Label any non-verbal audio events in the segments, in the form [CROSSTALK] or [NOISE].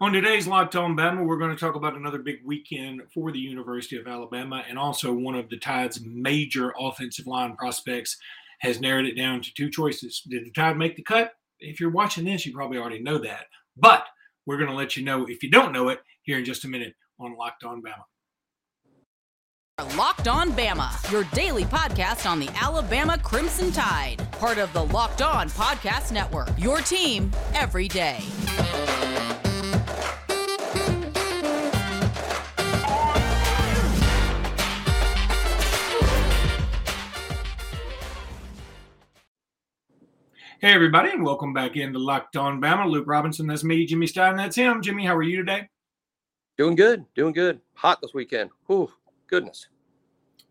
On today's Locked On Bama, we're going to talk about another big weekend for the University of Alabama and also one of the Tide's major offensive line prospects has narrowed it down to two choices. Did the Tide make the cut? If you're watching this, you probably already know that. But we're going to let you know if you don't know it here in just a minute on Locked On Bama. Locked On Bama, your daily podcast on the Alabama Crimson Tide, part of the Locked On Podcast Network. Your team every day. Hey, everybody, and welcome back into Locked On Bama. Luke Robinson, that's me. Jimmy Stein, that's him. Jimmy, how are you today? Doing good, doing good. Hot this weekend. Whew, goodness.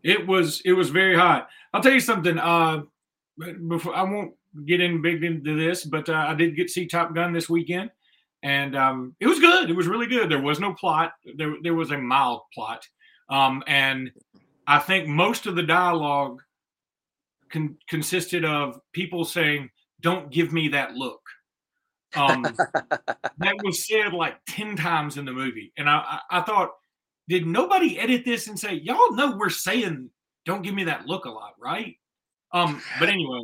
It was it was very hot. I'll tell you something. Uh, before I won't get in big into this, but uh, I did get see Top Gun this weekend, and um, it was good. It was really good. There was no plot. There there was a mild plot, um, and I think most of the dialogue con- consisted of people saying don't give me that look. Um, [LAUGHS] that was said like 10 times in the movie. And I, I, I, thought, did nobody edit this and say, y'all know we're saying, don't give me that look a lot, right? Um, but anyway,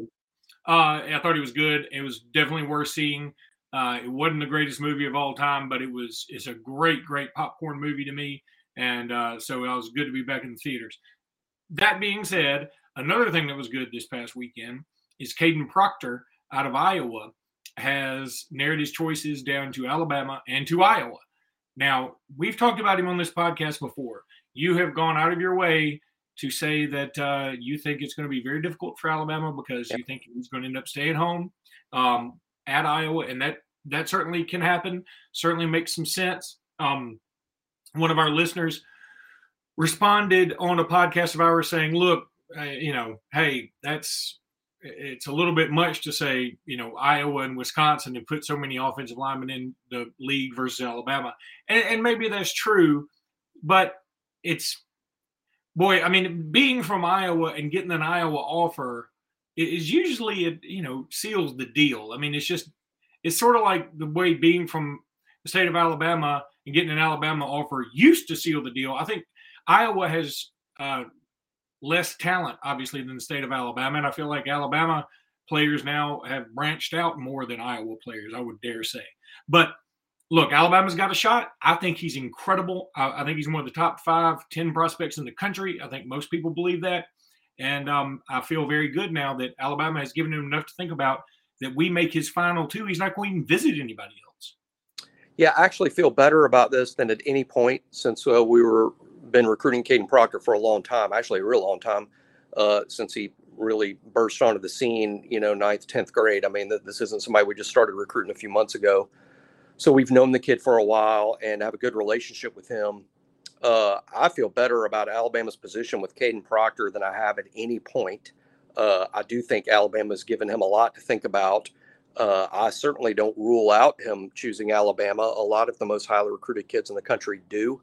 uh, I thought it was good. It was definitely worth seeing. Uh, it wasn't the greatest movie of all time, but it was, it's a great, great popcorn movie to me. And uh, so it was good to be back in the theaters. That being said, another thing that was good this past weekend is Kadyn Proctor out of Iowa has narrowed his choices down to Alabama and to Iowa. Now, we've talked about him on this podcast before. You have gone out of your way to say that uh, you think it's going to be very difficult for Alabama because yep. you think he's going to end up staying home um, at Iowa, and that that certainly can happen. Certainly makes some sense. Um, one of our listeners responded on a podcast of ours saying, "Look, uh, you know, hey, that's it's a little bit much to say, you know, Iowa and Wisconsin have put so many offensive linemen in the league versus Alabama. And, and, maybe that's true, but it's, boy, I mean, being from Iowa and getting an Iowa offer is usually, you know, seals the deal. I mean, it's just, it's sort of like the way being from the state of Alabama and getting an Alabama offer used to seal the deal. I think Iowa has uh, less talent, obviously, than the state of Alabama. And I feel like Alabama players now have branched out more than Iowa players, I would dare say. But look, Alabama's got a shot. I think he's incredible. I, I think he's one of the top five, 10 prospects in the country. I think most people believe that. And um, I feel very good now that Alabama has given him enough to think about that we make his final two. He's not going to even visit anybody else. Yeah, I actually feel better about this than at any point since uh, we were been recruiting Kadyn Proctor for a long time, actually a real long time, uh, since he really burst onto the scene, you know, ninth, 10th grade. I mean, this isn't somebody we just started recruiting a few months ago. So we've known the kid for a while and have a good relationship with him. Uh, I feel better about Alabama's position with Kadyn Proctor than I have at any point. Uh, I do think Alabama's given him a lot to think about. Uh, I certainly don't rule out him choosing Alabama. A lot of the most highly recruited kids in the country do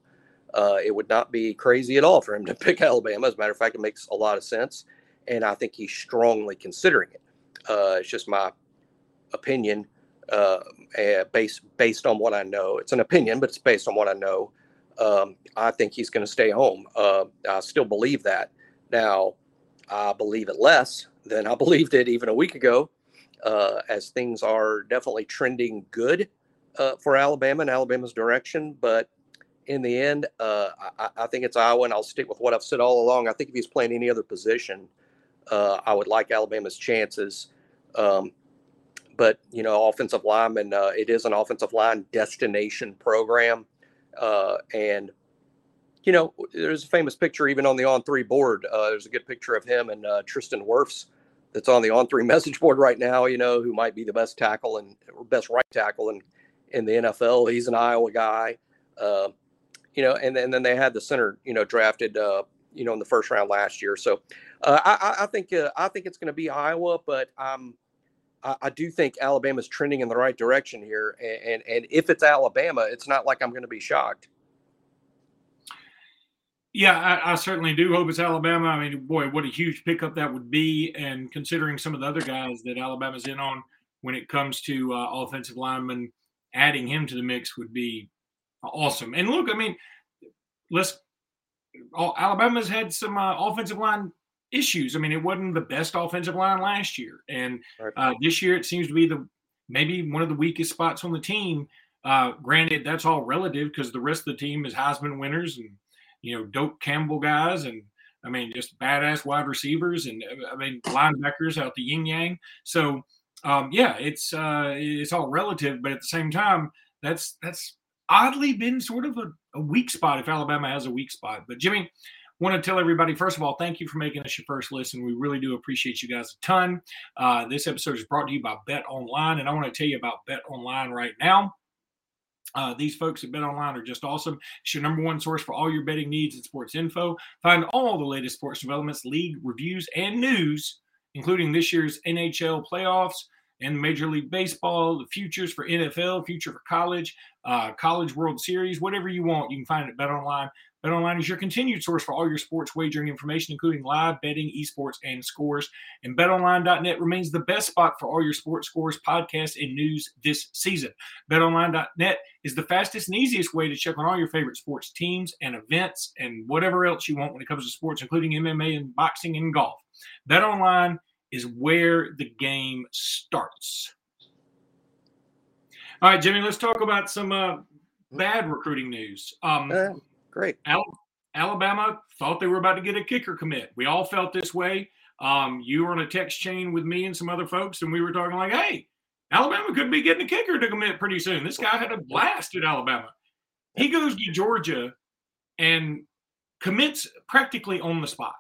uh, it would not be crazy at all for him to [LAUGHS] pick Alabama. As a matter of fact, it makes a lot of sense, and I think he's strongly considering it. Uh, it's just my opinion, uh, based based on what I know. It's an opinion, but it's based on what I know. Um, I think he's going to stay home. Uh, I still believe that. Now, I believe it less than I [LAUGHS] believed it even a week ago, uh, as things are definitely trending good uh, for Alabama and Alabama's direction, but in the end, uh, I, I, think it's Iowa, and I'll stick with what I've said all along. I think if he's playing any other position, uh, I would like Alabama's chances. Um, but you know, offensive lineman, uh, it is an offensive line destination program, uh, and you know, there's a famous picture even on the on three board. Uh, there's a good picture of him and uh, Tristan Wirfs that's on the on three [LAUGHS] message board right now. You know, who might be the best tackle and best right tackle in in the NFL. He's an Iowa guy. You know, and, and then they had the center, you know, drafted, uh, you know, in the first round last year. So uh, I, I think uh, I think it's going to be Iowa, but um, I, I, do think Alabama's trending in the right direction here. And, and, and if it's Alabama, it's not like I'm going to be shocked. Yeah, I, I, certainly do hope it's Alabama. I mean, boy, what a huge pickup that would be. And considering some of the other guys that Alabama's in on when it comes to uh, offensive linemen adding him to the mix would be awesome. And look, I mean, let's. Alabama's had some uh, offensive line issues. I mean, it wasn't the best offensive line last year, and uh, this year it seems to be the maybe one of the weakest spots on the team. Uh, granted, that's all relative because the rest of the team is Heisman winners and you know dope Campbell guys, and I mean just badass wide receivers, and I mean linebackers out the yin yang. So um, yeah, it's uh, it's all relative, but at the same time, that's that's oddly been sort of a, a weak spot if Alabama has a weak spot. But Jimmy, want to tell everybody first of all thank you for making us your first listen we really do appreciate you guys a ton uh, this episode is brought to you by bet online and i want to tell you about bet online right now uh, these folks at Bet Online are just awesome. It's your number one source for all your betting needs and sports info. Find all the latest sports developments, league reviews, and news, including this year's NHL playoffs and Major League Baseball, the futures for NFL, future for college, uh, College World Series, whatever you want, you can find it at Bet Online. BetOnline is your continued source for all your sports wagering information, including live betting, esports, and scores. And BetOnline.net remains the best spot for all your sports scores, podcasts, and news this season. BetOnline.net is the fastest and easiest way to check on all your favorite sports teams and events and whatever else you want when it comes to sports, including MMA and boxing and golf. BetOnline is where the game starts. All right, Jimmy, let's talk about some uh, bad recruiting news. Um, uh, Great. Alabama thought they were about to get a kicker commit. We all felt this way. Um, you were on a text chain with me and some other folks, and we were talking like, "Hey, Alabama could be getting a kicker to commit pretty soon." This guy had a blast at Alabama. He goes to Georgia and commits practically on the spot.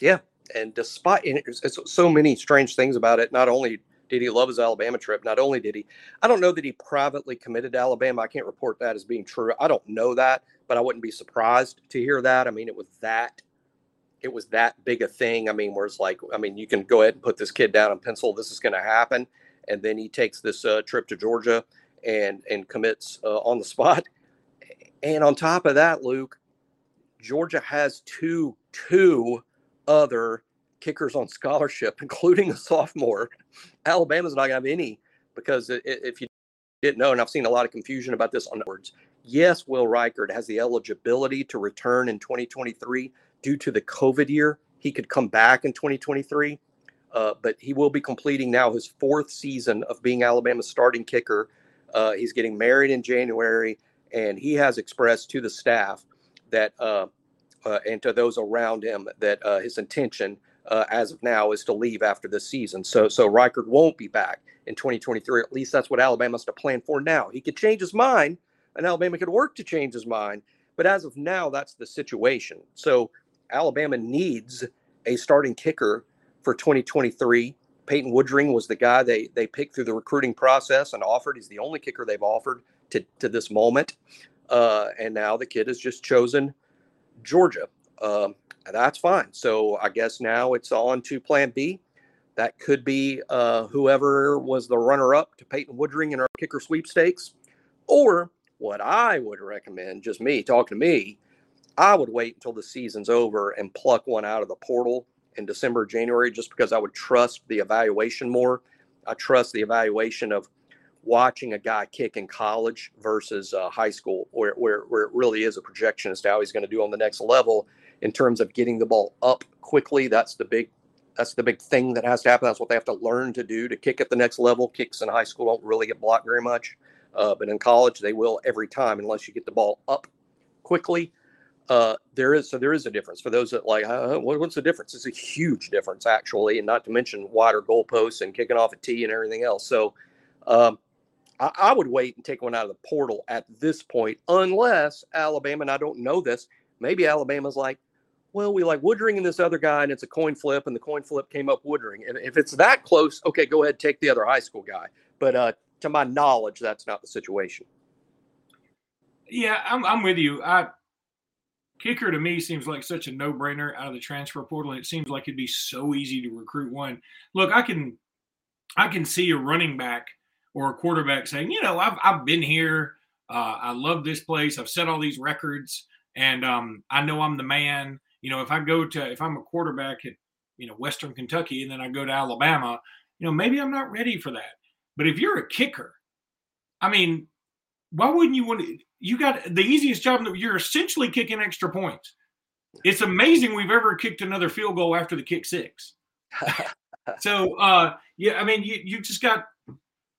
Yeah, and despite and it's so many strange things about it. Not only did he love his Alabama trip? Not only did he, I don't know that he privately committed to Alabama. I can't report that as being true. I don't know that, but I wouldn't be surprised to hear that. I mean, it was that, it was that big a thing. I mean, where it's like, I mean, you can go ahead and put this kid down in pencil. This is going to happen, and then he takes this uh, trip to Georgia and and commits uh, on the [LAUGHS] spot. And on top of that, Luke, Georgia has two two other kickers on scholarship, [LAUGHS] including a sophomore. Alabama's not going to have any because if you didn't know, and I've seen a lot of confusion about this on words. Yes, Will Reichard has the eligibility to return in 2023 due to the COVID year. He could come back in 2023, uh, but he will be completing now his fourth season of being Alabama's starting kicker. Uh, he's getting married in January, and he has expressed to the staff that uh, uh and to those around him that uh, his intention uh, as of now is to leave after this season. So so Reichard won't be back in 2023. At least that's what Alabama's to plan for now. He could change his mind, and Alabama could work to change his mind. But as of now, that's the situation. So Alabama needs a starting kicker for 2023. Peyton Woodring was the guy they they picked through the recruiting process and offered. He's the only kicker they've offered to to this moment. Uh, and now the kid has just chosen Georgia. Um, that's fine. So I guess now it's on to Plan B. That could be uh, whoever was the runner-up to Peyton Woodring in our kicker sweepstakes, or what I would recommend, just me talking to me, I would wait until the season's over and pluck one out of the portal in December, January, just because I would trust the evaluation more. I trust the evaluation of watching a guy kick in college versus uh, high school, where, where, where it really is a projection as to how he's going to do on the next level in terms of getting the ball up quickly. That's the big that's the big thing that has to happen. That's what they have to learn to do to kick at the next level. Kicks in high school don't really get blocked very much, uh, but in college they will every time unless you get the ball up quickly. Uh, there is so there is a difference for those that like uh, what's the difference? It's a huge difference actually, and not to mention wider goalposts and kicking off a tee and everything else. So um, I, I would wait and take one out of the portal at this point, unless Alabama. And I don't know this. Maybe Alabama's like, well, we like Woodring and this other guy, and it's a coin flip, and the coin flip came up Woodring. And if it's that close, okay, go ahead, take the other high school guy. But uh, to my knowledge, that's not the situation. Yeah, I'm, I'm with you. I, kicker to me seems like such a no-brainer out of the transfer portal. And it seems like it'd be so easy to recruit one. Look, I can, I can see a running back or a quarterback saying, you know, I've I've been here. Uh, I love this place. I've set all these records, and um, I know I'm the man you know, if I go to if I'm a quarterback at you know Western Kentucky and then I go to Alabama, you know, maybe I'm not ready for that. But if you're a kicker I mean, why wouldn't you want to? You got the easiest job. You're essentially kicking extra points. It's amazing we've ever kicked another field goal after the kick six. [LAUGHS] so uh, yeah, I mean, you you just got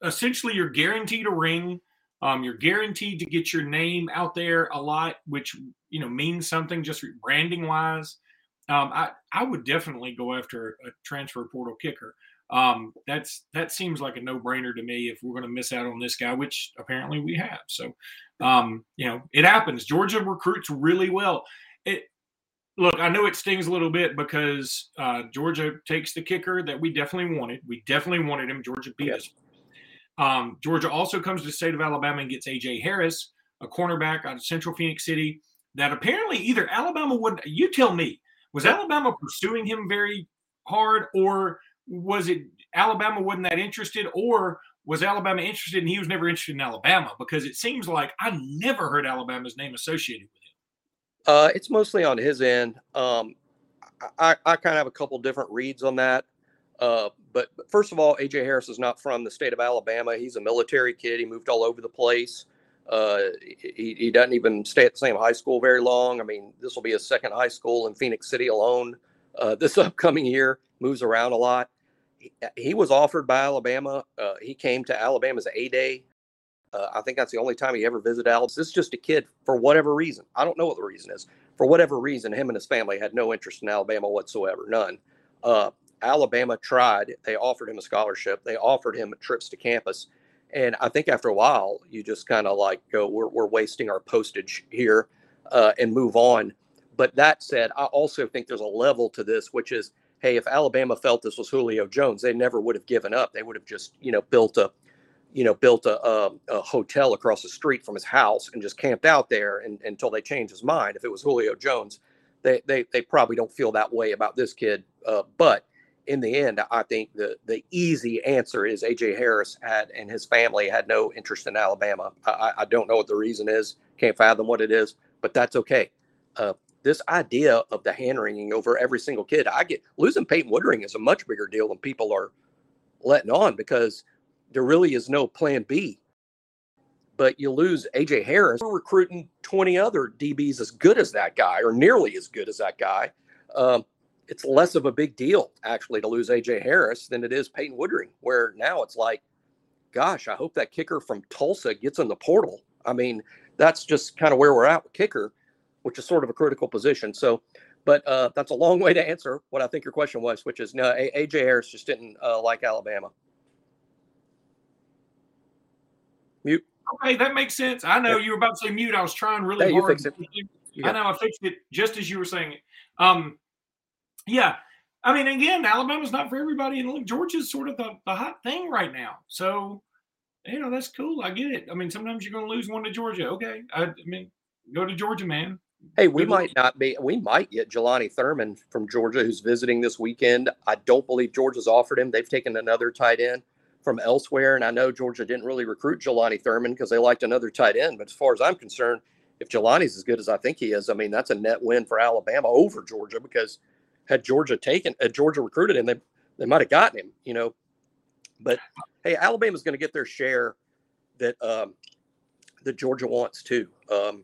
essentially you're guaranteed a ring. Um, you're guaranteed to get your name out there a lot, which you know means something just branding wise. Um, I I would definitely go after a transfer portal kicker. Um, that's that seems like a no brainer to me if we're going to miss out on this guy, which apparently we have. So, um, you know, it happens. Georgia recruits really well. It look, I know it stings a little bit because uh, Georgia takes the kicker that we definitely wanted. We definitely wanted him. Georgia beat us. Um, Georgia also comes to the state of Alabama and gets AJ Harris, a cornerback out of Central Phenix City. That apparently either Alabama wouldn't. You tell me, was Alabama pursuing him very hard, or was it Alabama wasn't that interested, or was Alabama interested and he was never interested in Alabama? Because it seems like I never heard Alabama's name associated with him. Uh, it's mostly on his end. Um, I, I kind of have a couple different reads on that. Uh, but, first of all, AJ Harris is not from the state of Alabama. He's a military kid. He moved all over the place. Uh, he, he doesn't even stay at the same high school very long. I mean, this will be his second high school in Phenix City alone uh, this [LAUGHS] upcoming year. Moves around a lot. He, he was offered by Alabama. Uh, he came to Alabama's A Day. Uh, I think that's the only time he ever visited Alabama. This is just a kid for whatever reason. I don't know what the reason is. For whatever reason, him and his family had no interest in Alabama whatsoever. None. Alabama tried. They offered him a scholarship. They offered him trips to campus. And I think after a while, you just kind of like go, we're, we're wasting our postage here uh, and move on. But that said, I also think there's a level to this, which is, hey, if Alabama felt this was Julio Jones, they never would have given up. They would have just, you know, built a, you know, built a, a, a hotel across the street from his house and just camped out there and, until they changed his mind. If it was Julio Jones, they, they, they probably don't feel that way about this kid. Uh, but in the end, I think the the easy answer is AJ Harris had and his family had no interest in Alabama. I, I don't know what the reason is, can't fathom what it is, but that's okay. Uh, this idea of the hand wringing over every single kid, I get losing Peyton Woodring is a much bigger deal than people are letting on because there really is no plan B. But you lose AJ Harris, we're recruiting 20 other DBs as good as that guy or nearly as good as that guy. Um, it's less of a big deal actually to lose AJ Harris than it is Peyton Woodring, where now it's like, gosh, I hope that kicker from Tulsa gets in the portal. I mean, that's just kind of where we're at with kicker, which is sort of a critical position. So, but uh, that's a long way to answer what I think your question was, which is no, AJ Harris just didn't uh, like Alabama. Mute. Okay, that makes sense. I know yeah. you were about to say mute. I was trying really hey, hard. You fix it. I know I fixed it just as you were saying it. Um, yeah. I mean, again, Alabama's not for everybody, and look, Georgia's sort of the, the hot thing right now. So, you know, that's cool. I get it. I mean, sometimes you're going to lose one to Georgia. Okay. I, I mean, go to Georgia, man. Hey, we Good might not be. We might get Jelani Thurman from Georgia, who's visiting this weekend. I don't believe Georgia's offered him. They've taken another tight end from elsewhere, and I know Georgia didn't really recruit Jelani Thurman because they liked another tight end. But as far as I'm concerned, if Jelani's as good as I think he is, I mean, that's a net win for Alabama over Georgia because – had Georgia taken, had Georgia recruited him, they they might have gotten him, you know. But hey, Alabama's going to get their share that um, that Georgia wants too. Um,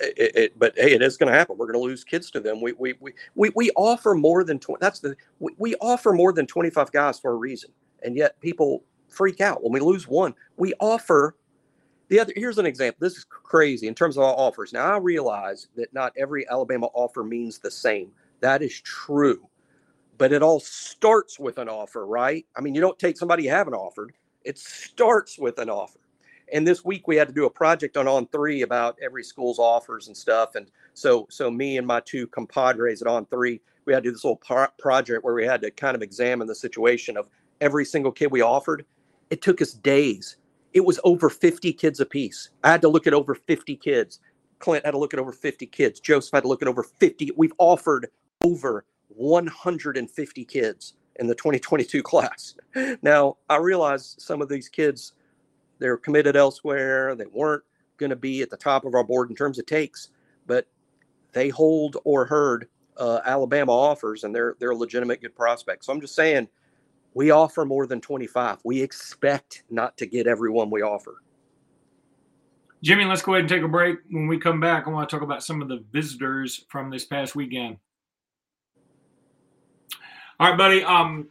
it, it, but hey, it is going to happen. We're going to lose kids to them. We we we we, we offer more than twenty. That's the we, we offer more than twenty five guys for a reason, and yet people freak out when we lose one. We offer the other. Here's an example. This is crazy in terms of our offers. Now I realize that not every Alabama offer means the same. That is true. But it all starts with an offer, right? I mean, you don't take somebody you haven't offered, it starts with an offer. And this week we had to do a project on On Three about every school's offers and stuff. And so, so me and my two compadres at On Three, we had to do this little pro- project where we had to kind of examine the situation of every single kid we offered. It took us days. It was over 50 kids apiece. I had to look at over 50 kids. Clint had to look at over 50 kids. Joseph had to look at over 50. We've offered over 150 kids in the 2022 class. Now, I realize some of these kids, they're committed elsewhere. They weren't going to be at the top of our board in terms of takes, but they hold or heard uh, Alabama offers, and they're they're legitimate good prospects. So I'm just saying, we offer more than 25. We expect not to get everyone we offer. Jimmy, let's go ahead and take a break. When we come back, I want to talk about some of the visitors from this past weekend. All right, buddy. Um,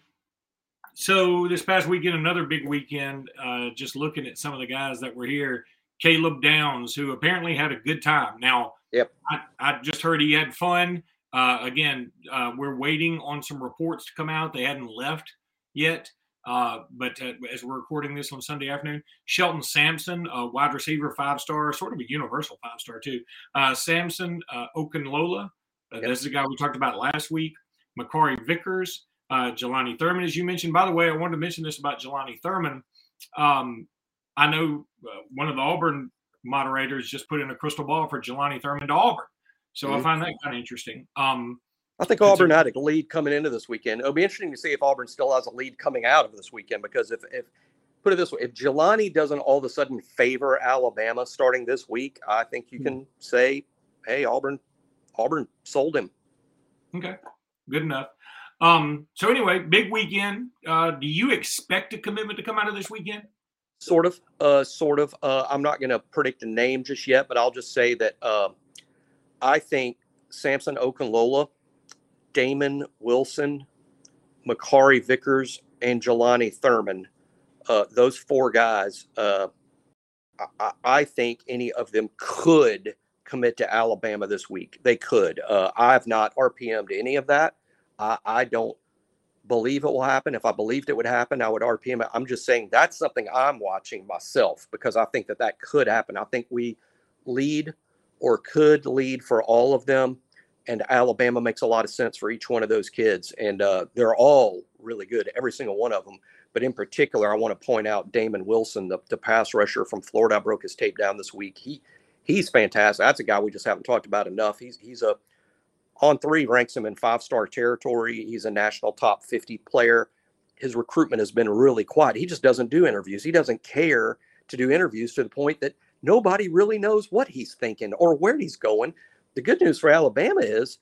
so this past weekend, another big weekend. Uh, just looking at some of the guys that were here, Caleb Downs, who apparently had a good time. Now, yep, I, I just heard he had fun. Uh, again, uh, we're waiting on some reports to come out. They hadn't left yet. Uh, but uh, as we're recording this on Sunday afternoon, Shelton Sampson, a wide receiver, five star, sort of a universal five star too. Uh, Samson uh, Okunlola, uh, yep. this is the guy we talked about last week. Makari Vickers, uh, Jelani Thurman, as you mentioned. By the way, I wanted to mention this about Jelani Thurman. Um, I know uh, one of the Auburn moderators just put in a crystal ball for Jelani Thurman to Auburn. So mm-hmm. I find that kind of interesting. Um, I think Auburn had a lead coming into this weekend. It'll be interesting to see if Auburn still has a lead coming out of this weekend because if, if put it this way, if Jelani doesn't all of a sudden favor Alabama starting this week, I think you hmm. can say, hey, Auburn, Auburn sold him. Okay, good enough. Um, so anyway, big weekend. Uh, do you expect a commitment to come out of this weekend? Sort of, uh, sort of. Uh, I'm not going to predict a name just yet, but I'll just say that uh, I think Samson Okunlola Damon Wilson, Makari Vickers, and Jelani Thurman. Uh, those four guys, uh, I, I, think any of them could commit to Alabama this week. They could. Uh, I have not RPM'd any of that. I, I, don't believe it will happen. If I believed it would happen, I would RPM it. I'm just saying that's something I'm watching myself because I think that that could happen. I think we lead or could lead for all of them and Alabama makes a lot of sense for each one of those kids. And uh, they're all really good, every single one of them. But in particular, I want to point out Damon Wilson, the, the pass rusher from Florida. I broke his tape down this week. He he's fantastic. That's a guy we just haven't talked about enough. He's he's a on three ranks him in five star territory. He's a national top 50 player. His recruitment has been really quiet. He just doesn't do interviews. He doesn't care to do interviews to the point that nobody really knows what he's thinking or where he's going the good news for Alabama is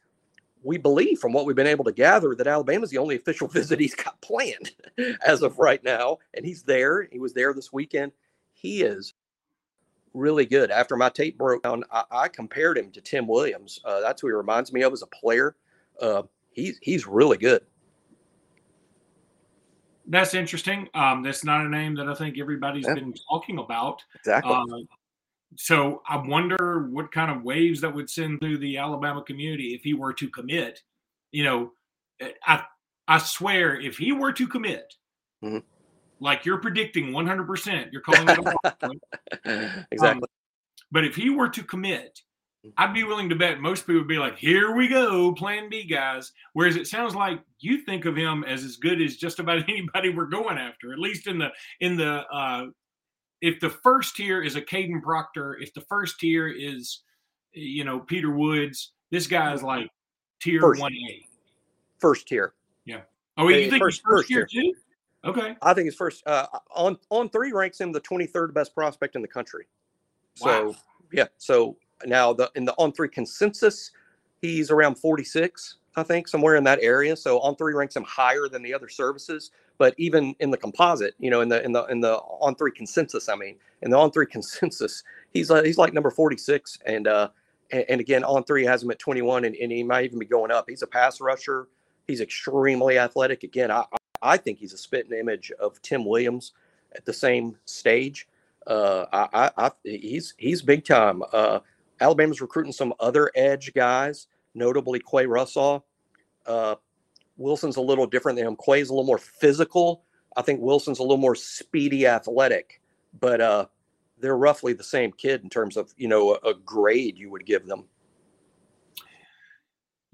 we believe from what we've been able to gather that Alabama's the only official [LAUGHS] visit he's got planned [LAUGHS] as of right now. And he's there. He was there this weekend. He is really good. After my tape broke down, I, I compared him to Tim Williams. Uh, that's who he reminds me of as a player. Uh, he's he's really good. That's interesting. Um, that's not a name that I think everybody's yeah. been talking about. Exactly. Uh, so I wonder what kind of waves that would send through the Alabama community if he were to commit. You know, eh, I I swear if he were to commit, mm-hmm. Like you're predicting 100%, you're calling it a [LAUGHS] exactly. Um, but if he were to commit, mm. I'd be willing to bet most people would be like, "Here we go, Plan B, guys." Whereas it sounds like you think of him as as good as just about [LAUGHS] anybody we're going after, at least in the in the uh, if the first tier is a Kadyn Proctor, if the first tier is, you know, Peter Woods, this guy is like tier one A. First tier. Yeah. Oh, you think first, first, first tier, tier too? Okay. I think his first uh, on on three ranks him the twenty third best prospect in the country. So wow. yeah. So now the in the on three consensus, he's around forty six. I think somewhere in that area. So on three ranks him higher than the other services. But even in the composite, you know, in the in the in the on three consensus, I mean, in the on three [LAUGHS] consensus, he's uh, he's like number forty six, and uh, and, and, again, on three has him at twenty one, and, and he might even be going up. He's a pass rusher. He's extremely athletic. Again, I I think he's a spitting image of Tim Williams at the same stage. Uh, I, I, I he's he's big time. Uh, Alabama's recruiting some other edge guys, notably Qua Russell. Uh, Wilson's a little different than him. Quay's a little more physical. I think Wilson's a little more speedy, athletic, but uh, they're roughly the same kid in terms of you know a, a grade you would give them.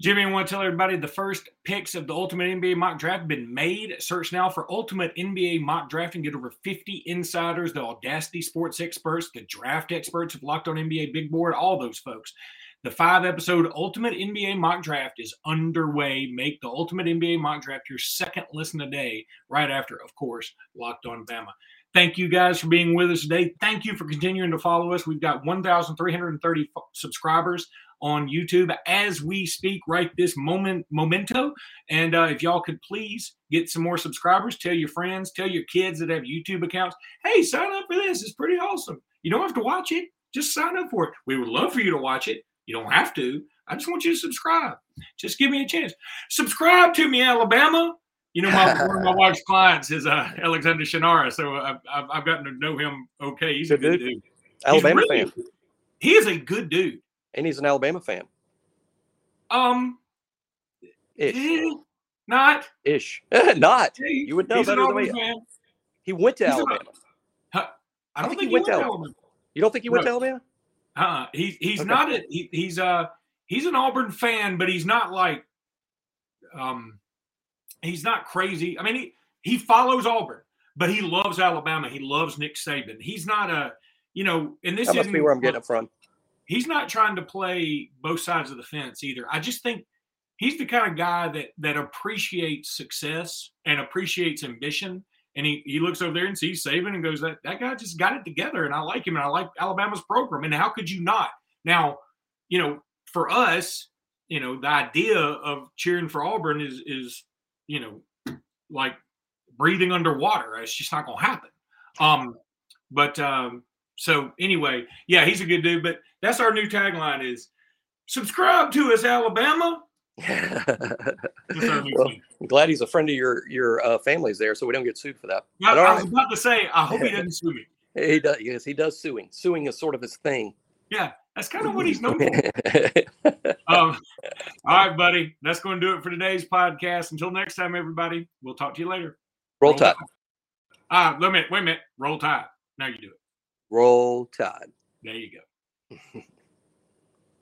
Jimmy, I want to tell everybody the first picks of the Ultimate NBA mock draft have been made. Search now for Ultimate NBA mock draft and get over 50 insiders, the Audacity sports experts, the draft experts of Locked on NBA Big Board, all those folks. The five episode Ultimate NBA Mock Draft is underway. Make the Ultimate NBA Mock Draft your second listen a day, right after, of course, Locked on Bama. Thank you guys for being with us today. Thank you for continuing to follow us. We've got 1,330 subscribers on YouTube as we speak right this moment, momento. And uh, if y'all could please get some more subscribers, tell your friends, tell your kids that have YouTube accounts, hey, sign up for this. It's pretty awesome. You don't have to watch it. just sign up for it. We would love for you to watch it. You don't have to. I just want you to subscribe. Just give me a chance. Subscribe to me, Alabama. You know, my, one of my wife's clients is uh, Alexander Shunnarah, so I've, I've, I've, gotten to know him okay. He's a good dude. dude. Alabama really, fan. He is a good dude, and he's an Alabama fan. Um, ish, eh, not ish, [LAUGHS] not. You would know better than me. Fan. He went to he's Alabama. I don't, I think, think, he went, to Alabama. Alabama. You don't think he went no. to Alabama? Uh, he he's okay. not a, he, he's uh he's an Auburn fan, but he's not like um he's not crazy. I mean, he he follows Auburn, but he loves Alabama. He loves Nick Saban. He's not a you know, and this that must be where I'm getting it from. He's not trying to play both sides of the fence either. I just think he's the kind of guy that that appreciates success and appreciates ambition. And he, he looks over there and sees Saban and goes, that, that guy just got it together. And I like him and I like Alabama's program. And how could you not? Now, you know, for us, you know, the idea of cheering for Auburn is is, you know, like breathing underwater. It's just not gonna happen. Um, but um, so anyway, yeah, he's a good dude. But that's our new tagline is subscribe to us, Alabama. [LAUGHS] well, I'm glad he's a friend of your your uh, family's there, so we don't get sued for that. I, I was about to say, I hope he [LAUGHS] doesn't sue me. He does. Yes, he does suing. Suing is sort of his thing. Yeah, that's kind of what he's known for. [LAUGHS] um, all right, buddy. That's going to do it for today's podcast. Until next time, everybody. We'll talk to you later. Roll, Roll Tide. Ah, uh, wait a minute. Wait a minute. Roll Tide. Now you do it. Roll Tide. There you go. [LAUGHS]